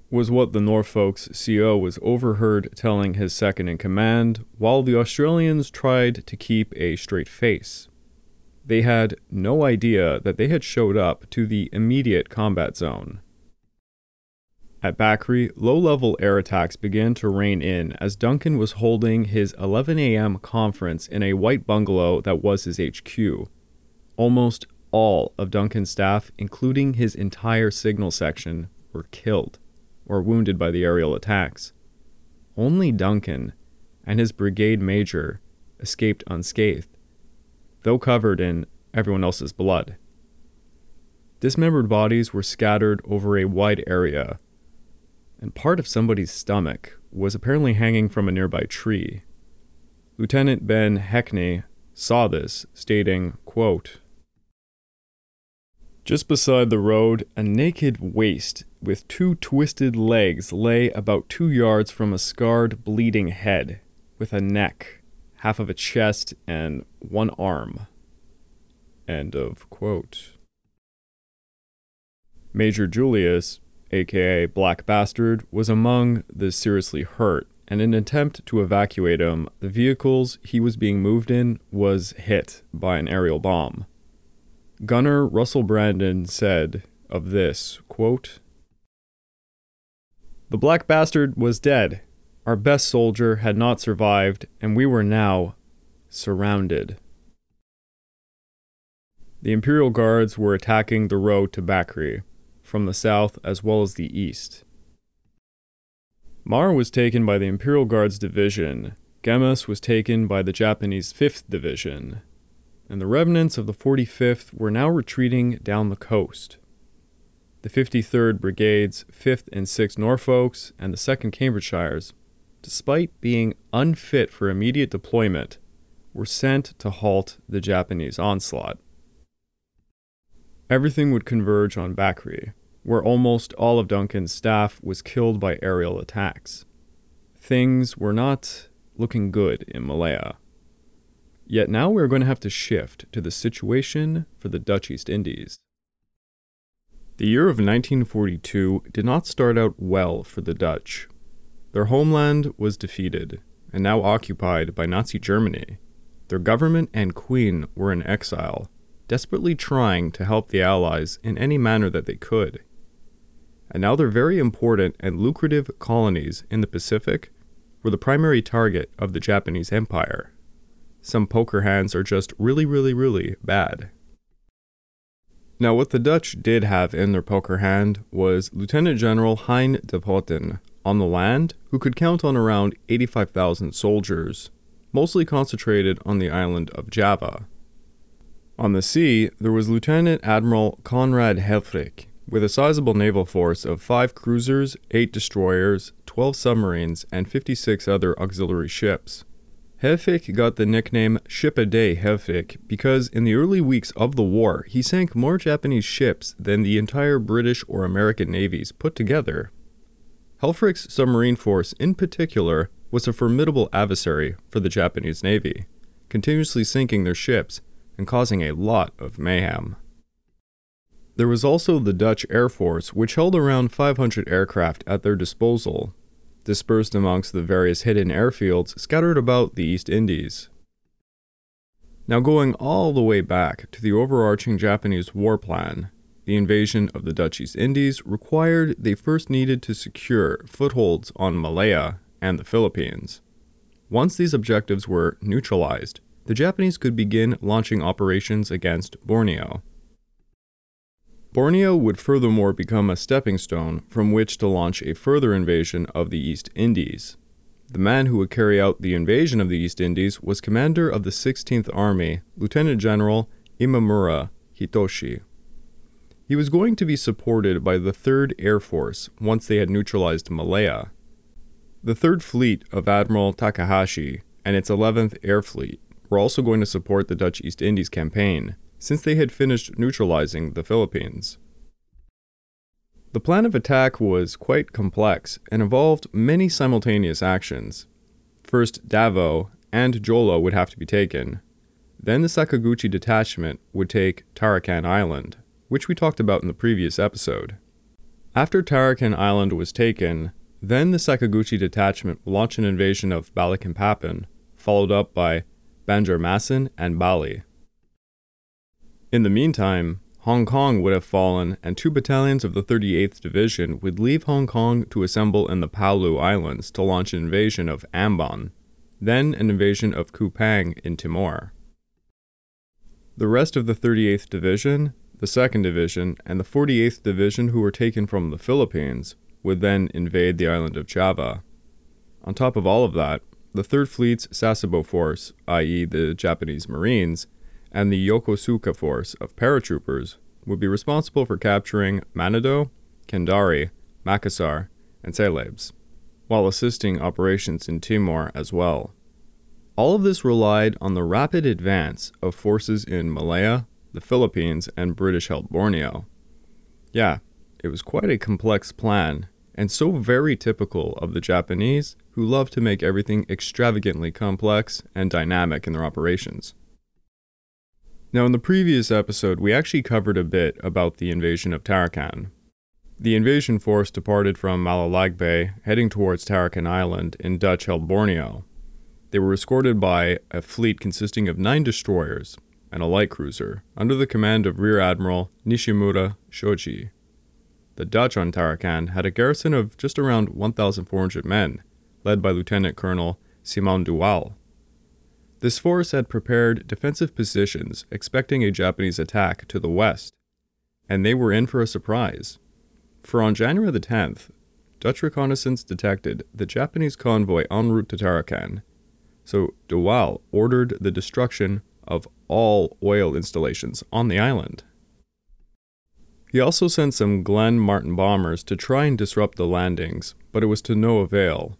was what the Norfolk's CO was overheard telling his second in command, while the Australians tried to keep a straight face. They had no idea that they had showed up to the immediate combat zone. At Bakri, low level air attacks began to rain in as Duncan was holding his 11 a.m. conference in a white bungalow that was his HQ. Almost all of Duncan's staff, including his entire signal section, were killed or wounded by the aerial attacks. Only Duncan and his brigade major escaped unscathed, though covered in everyone else's blood. Dismembered bodies were scattered over a wide area and part of somebody's stomach was apparently hanging from a nearby tree. Lieutenant Ben Hackney saw this, stating, quote, Just beside the road, a naked waist with two twisted legs lay about two yards from a scarred, bleeding head, with a neck, half of a chest, and one arm. End of quote. Major Julius aka Black Bastard, was among the seriously hurt, and in an attempt to evacuate him, the vehicles he was being moved in was hit by an aerial bomb. Gunner Russell Braddon said of this, quote, The Black Bastard was dead. Our best soldier had not survived, and we were now surrounded. The Imperial Guards were attacking the road to Bakri, from the south as well as the east. Muar was taken by the Imperial Guards Division, Gemas was taken by the Japanese 5th Division, and the remnants of the 45th were now retreating down the coast. The 53rd Brigades, 5th and 6th Norfolks, and the 2nd Cambridgeshires, despite being unfit for immediate deployment, were sent to halt the Japanese onslaught. Everything would converge on Bakri, where almost all of Duncan's staff was killed by aerial attacks. Things were not looking good in Malaya. Yet now we're going to have to shift to the situation for the Dutch East Indies. The year of 1942 did not start out well for the Dutch. Their homeland was defeated and now occupied by Nazi Germany. Their government and queen were in exile, desperately trying to help the Allies in any manner that they could. And now their very important and lucrative colonies in the Pacific were the primary target of the Japanese Empire. Some poker hands are just really, really, really bad. Now, what the Dutch did have in their poker hand was Lieutenant General Hein ter Poorten on the land, who could count on around 85,000 soldiers, mostly concentrated on the island of Java. On the sea, there was Lieutenant Admiral Conrad Helfrich, with a sizable naval force of five cruisers, eight destroyers, 12 submarines, and 56 other auxiliary ships. Helfrich got the nickname Ship a Day Helfrich because in the early weeks of the war, he sank more Japanese ships than the entire British or American navies put together. Helfrich's submarine force, in particular, was a formidable adversary for the Japanese Navy, continuously sinking their ships and causing a lot of mayhem. There was also the Dutch Air Force, which held around 500 aircraft at their disposal, dispersed amongst the various hidden airfields scattered about the East Indies. Now, going all the way back to the overarching Japanese war plan, the invasion of the Dutch East Indies required they first needed to secure footholds on Malaya and the Philippines. Once these objectives were neutralized, the Japanese could begin launching operations against Borneo. Borneo would furthermore become a stepping stone from which to launch a further invasion of the East Indies. The man who would carry out the invasion of the East Indies was commander of the 16th Army, Lieutenant General Imamura Hitoshi. He was going to be supported by the 3rd Air Force once they had neutralized Malaya. The 3rd Fleet of Admiral Takahashi and its 11th Air Fleet were also going to support the Dutch East Indies campaign, since they had finished neutralizing the Philippines. The plan of attack was quite complex and involved many simultaneous actions. First, Davao and Jolo would have to be taken. Then the Sakaguchi detachment would take Tarakan Island, which we talked about in the previous episode. After Tarakan Island was taken, then the Sakaguchi detachment would launch an invasion of Balikpapan, followed up by Banjarmasin and Bali. In the meantime, Hong Kong would have fallen, and two battalions of the 38th Division would leave Hong Kong to assemble in the Palau Islands to launch an invasion of Ambon, then an invasion of Kupang in Timor. The rest of the 38th Division, the 2nd Division, and the 48th Division, who were taken from the Philippines, would then invade the island of Java. On top of all of that, the 3rd Fleet's Sasebo Force, i.e., the Japanese Marines, and the Yokosuka force of paratroopers would be responsible for capturing Manado, Kendari, Makassar, and Celebes, while assisting operations in Timor as well. All of this relied on the rapid advance of forces in Malaya, the Philippines, and British held Borneo. Yeah, it was quite a complex plan, and so very typical of the Japanese, who love to make everything extravagantly complex and dynamic in their operations. Now, in the previous episode, we actually covered a bit about the invasion of Tarakan. The invasion force departed from Malalagbe, heading towards Tarakan Island in Dutch held Borneo. They were escorted by a fleet consisting of nine destroyers and a light cruiser, under the command of Rear Admiral Nishimura Shoji. The Dutch on Tarakan had a garrison of just around 1,400 men, led by Lieutenant Colonel Simon de Waal. This force had prepared defensive positions expecting a Japanese attack to the west, and they were in for a surprise. For on January the 10th, Dutch reconnaissance detected the Japanese convoy en route to Tarakan, so de Waal ordered the destruction of all oil installations on the island. He also sent some Glenn Martin bombers to try and disrupt the landings, but it was to no avail,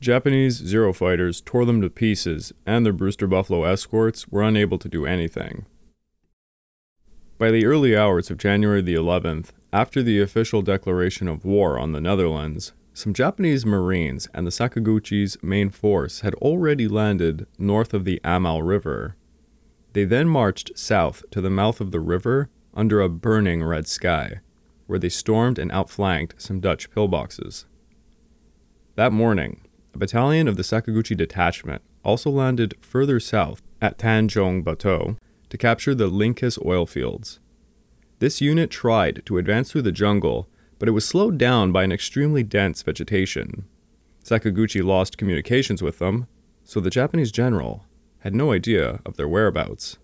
Japanese Zero fighters tore them to pieces, and their Brewster Buffalo escorts were unable to do anything. By the early hours of January the 11th, after the official declaration of war on the Netherlands, some Japanese Marines and the Sakaguchi's main force had already landed north of the Amal River. They then marched south to the mouth of the river under a burning red sky, where they stormed and outflanked some Dutch pillboxes. That morning, a battalion of the Sakaguchi detachment also landed further south at Tanjong Bateau to capture the Linkous oil fields. This unit tried to advance through the jungle, but it was slowed down by an extremely dense vegetation. Sakaguchi lost communications with them, so the Japanese general had no idea of their whereabouts.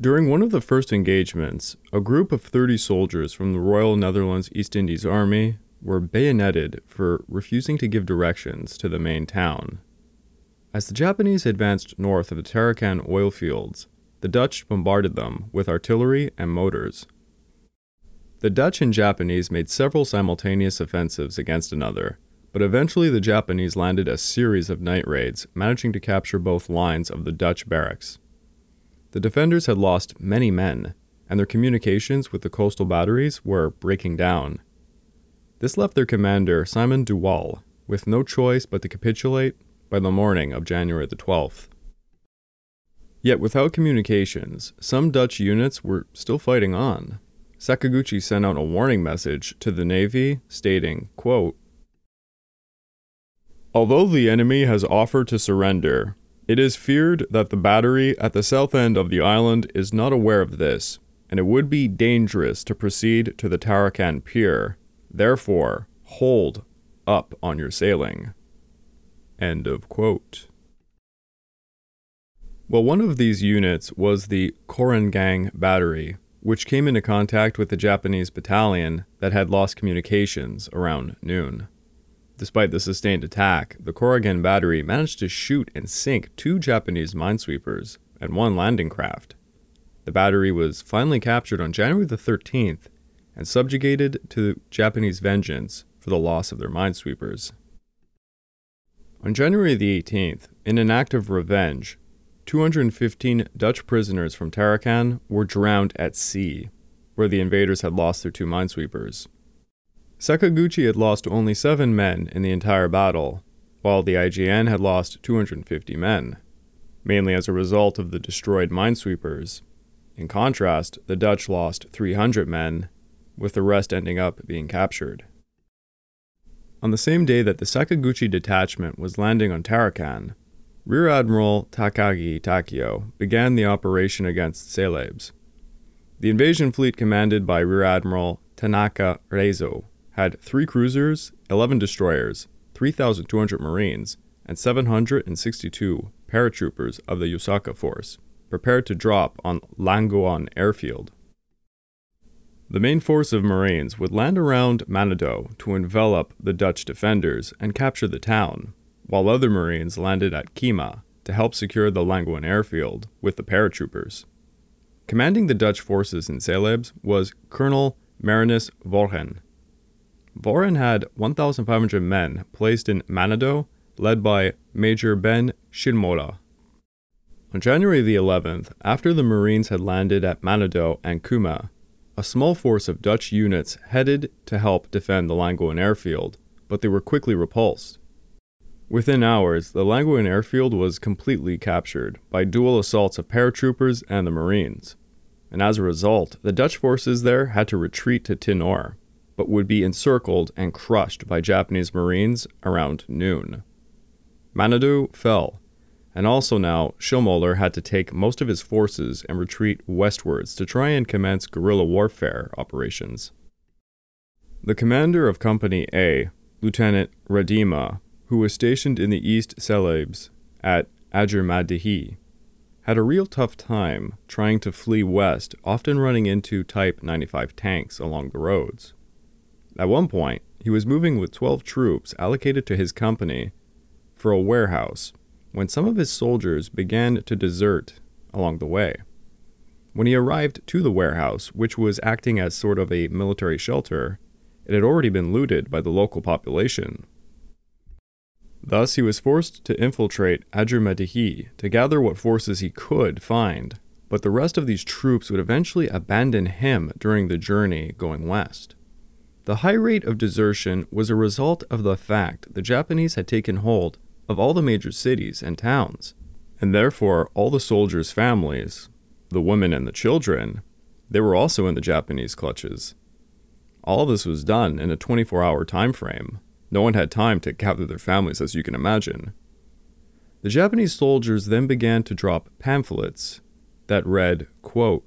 During one of the first engagements, a group of 30 soldiers from the Royal Netherlands East Indies Army were bayoneted for refusing to give directions to the main town. As the Japanese advanced north of the Tarakan oil fields, the Dutch bombarded them with artillery and motors. The Dutch and Japanese made several simultaneous offensives against another, but eventually the Japanese landed a series of night raids, managing to capture both lines of the Dutch barracks. The defenders had lost many men, and their communications with the coastal batteries were breaking down. This left their commander, Simon de Waal, with no choice but to capitulate by the morning of January the 12th. Yet without communications, some Dutch units were still fighting on. Sakaguchi sent out a warning message to the Navy stating, quote, Although the enemy has offered to surrender, it is feared that the battery at the south end of the island is not aware of this, and it would be dangerous to proceed to the Tarakan pier. Therefore, hold up on your sailing. End of quote. Well, one of these units was the Karoengan Battery, which came into contact with the Japanese battalion that had lost communications around noon. Despite the sustained attack, the Karoengan Battery managed to shoot and sink two Japanese minesweepers and one landing craft. The battery was finally captured on January the 13th and subjugated to Japanese vengeance for the loss of their minesweepers. On January the 18th, in an act of revenge, 215 Dutch prisoners from Tarakan were drowned at sea, where the invaders had lost their two minesweepers. Sakaguchi had lost only seven men in the entire battle, while the IJN had lost 250 men, mainly as a result of the destroyed minesweepers. In contrast, the Dutch lost 300 men, with the rest ending up being captured. On the same day that the Sakaguchi detachment was landing on Tarakan, Rear Admiral Takagi Takeo began the operation against Celebes. The invasion fleet commanded by Rear Admiral Tanaka Reizo had three cruisers, 11 destroyers, 3,200 Marines, and 762 paratroopers of the Yokosuka Force, prepared to drop on Langoan Airfield. The main force of Marines would land around Manado to envelop the Dutch defenders and capture the town, while other Marines landed at Kema to help secure the Langoan airfield with the paratroopers. Commanding the Dutch forces in Celebes was Colonel Marinus Vooren. Vooren had 1,500 men placed in Manado, led by Major Ben Shinmola. On January the 11th, after the Marines had landed at Manado and Kema, a small force of Dutch units headed to help defend the Langoan airfield, but they were quickly repulsed. Within hours, the Langoan airfield was completely captured by dual assaults of paratroopers and the Marines. And as a result, the Dutch forces there had to retreat to Tinor, but would be encircled and crushed by Japanese Marines around noon. Manado fell, and also now, Schillmoeller had to take most of his forces and retreat westwards to try and commence guerrilla warfare operations. The commander of Company A, Lieutenant Radima, who was stationed in the East Celebes at Ajurmadihi, had a real tough time trying to flee west, often running into Type 95 tanks along the roads. At one point, he was moving with 12 troops allocated to his company for a warehouse when some of his soldiers began to desert along the way. When he arrived to the warehouse, which was acting as sort of a military shelter, it had already been looted by the local population. Thus, he was forced to infiltrate Ajurmadihi to gather what forces he could find, but the rest of these troops would eventually abandon him during the journey going west. The high rate of desertion was a result of the fact the Japanese had taken hold of all the major cities and towns, and therefore all the soldiers' families, the women and the children, they were also in the Japanese clutches. All this was done in a 24-hour time frame. No one had time to gather their families as you can imagine. The Japanese soldiers then began to drop pamphlets that read, quote,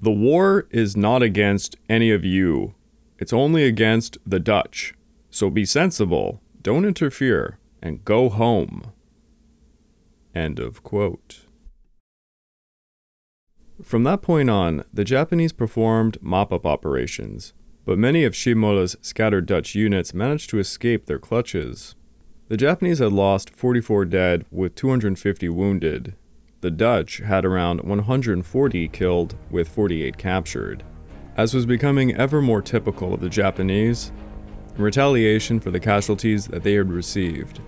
the war is not against any of you. It's only against the Dutch. So be sensible, don't interfere, and go home. End of quote. From that point on, the Japanese performed mop up operations, but many of Shimola's scattered Dutch units managed to escape their clutches. The Japanese had lost 44 dead with 250 wounded, the Dutch had around 140 killed with 48 captured. As was becoming ever more typical of the Japanese, in retaliation for the casualties that they had received,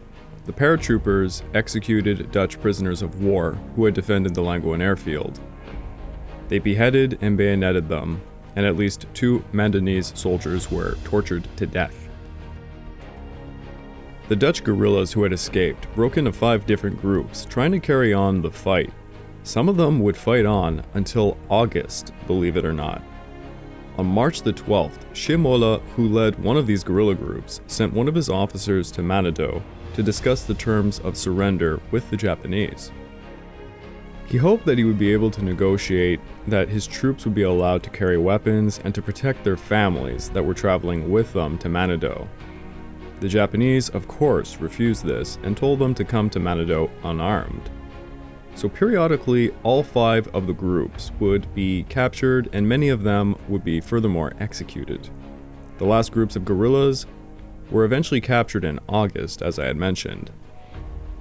the paratroopers executed Dutch prisoners of war who had defended the Langoan airfield. They beheaded and bayoneted them, and at least two Mandanese soldiers were tortured to death. The Dutch guerrillas who had escaped broke into five different groups, trying to carry on the fight. Some of them would fight on until August, believe it or not. On March the 12th, Shimola, who led one of these guerrilla groups, sent one of his officers to Manado to discuss the terms of surrender with the Japanese. He hoped that he would be able to negotiate that his troops would be allowed to carry weapons and to protect their families that were traveling with them to Manado. The Japanese, of course, refused this and told them to come to Manado unarmed. So periodically, all five of the groups would be captured and many of them would be furthermore executed. The last groups of guerrillas were eventually captured in August, as I had mentioned.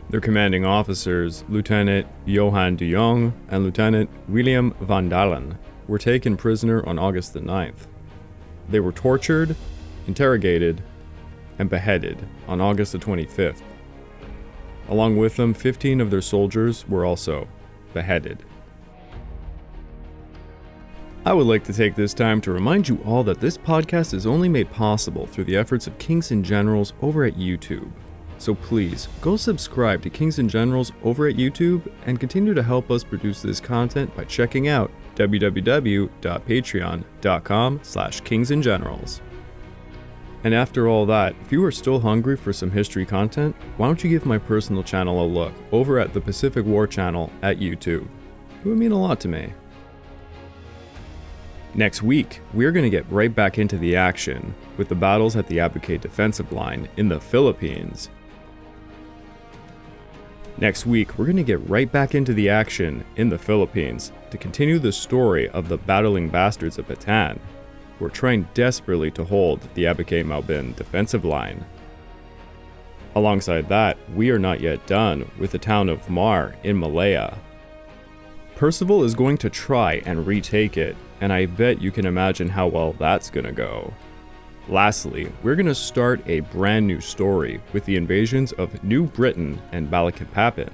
Their commanding officers, Lieutenant Johan de Jong and Lieutenant William van Dalen, were taken prisoner on August the 9th. They were tortured, interrogated, and beheaded on August the 25th. Along with them, 15 of their soldiers were also beheaded. I would like to take this time to remind you all that this podcast is only made possible through the efforts of Kings and Generals over at YouTube. So please, go subscribe to Kings and Generals over at YouTube and continue to help us produce this content by checking out www.patreon.com slash kingsandgenerals. And after all that, if you are still hungry for some history content, why don't you give my personal channel a look over at the Pacific War channel at YouTube? It would mean a lot to me. Next week, we're going to get right back into the action with the battles at the Abucay defensive line in the Philippines. Next week, we're going to get right back into the action in the Philippines to continue the story of the battling bastards of Bataan were trying desperately to hold the Abucay Mauban defensive line. Alongside that, we are not yet done with the town of Muar in Malaya. Percival is going to try and retake it, and I bet you can imagine how well that's gonna go. Lastly, we're gonna start a brand new story with the invasions of New Britain and Balikpapan.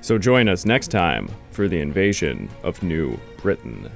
So join us next time for the invasion of New Britain.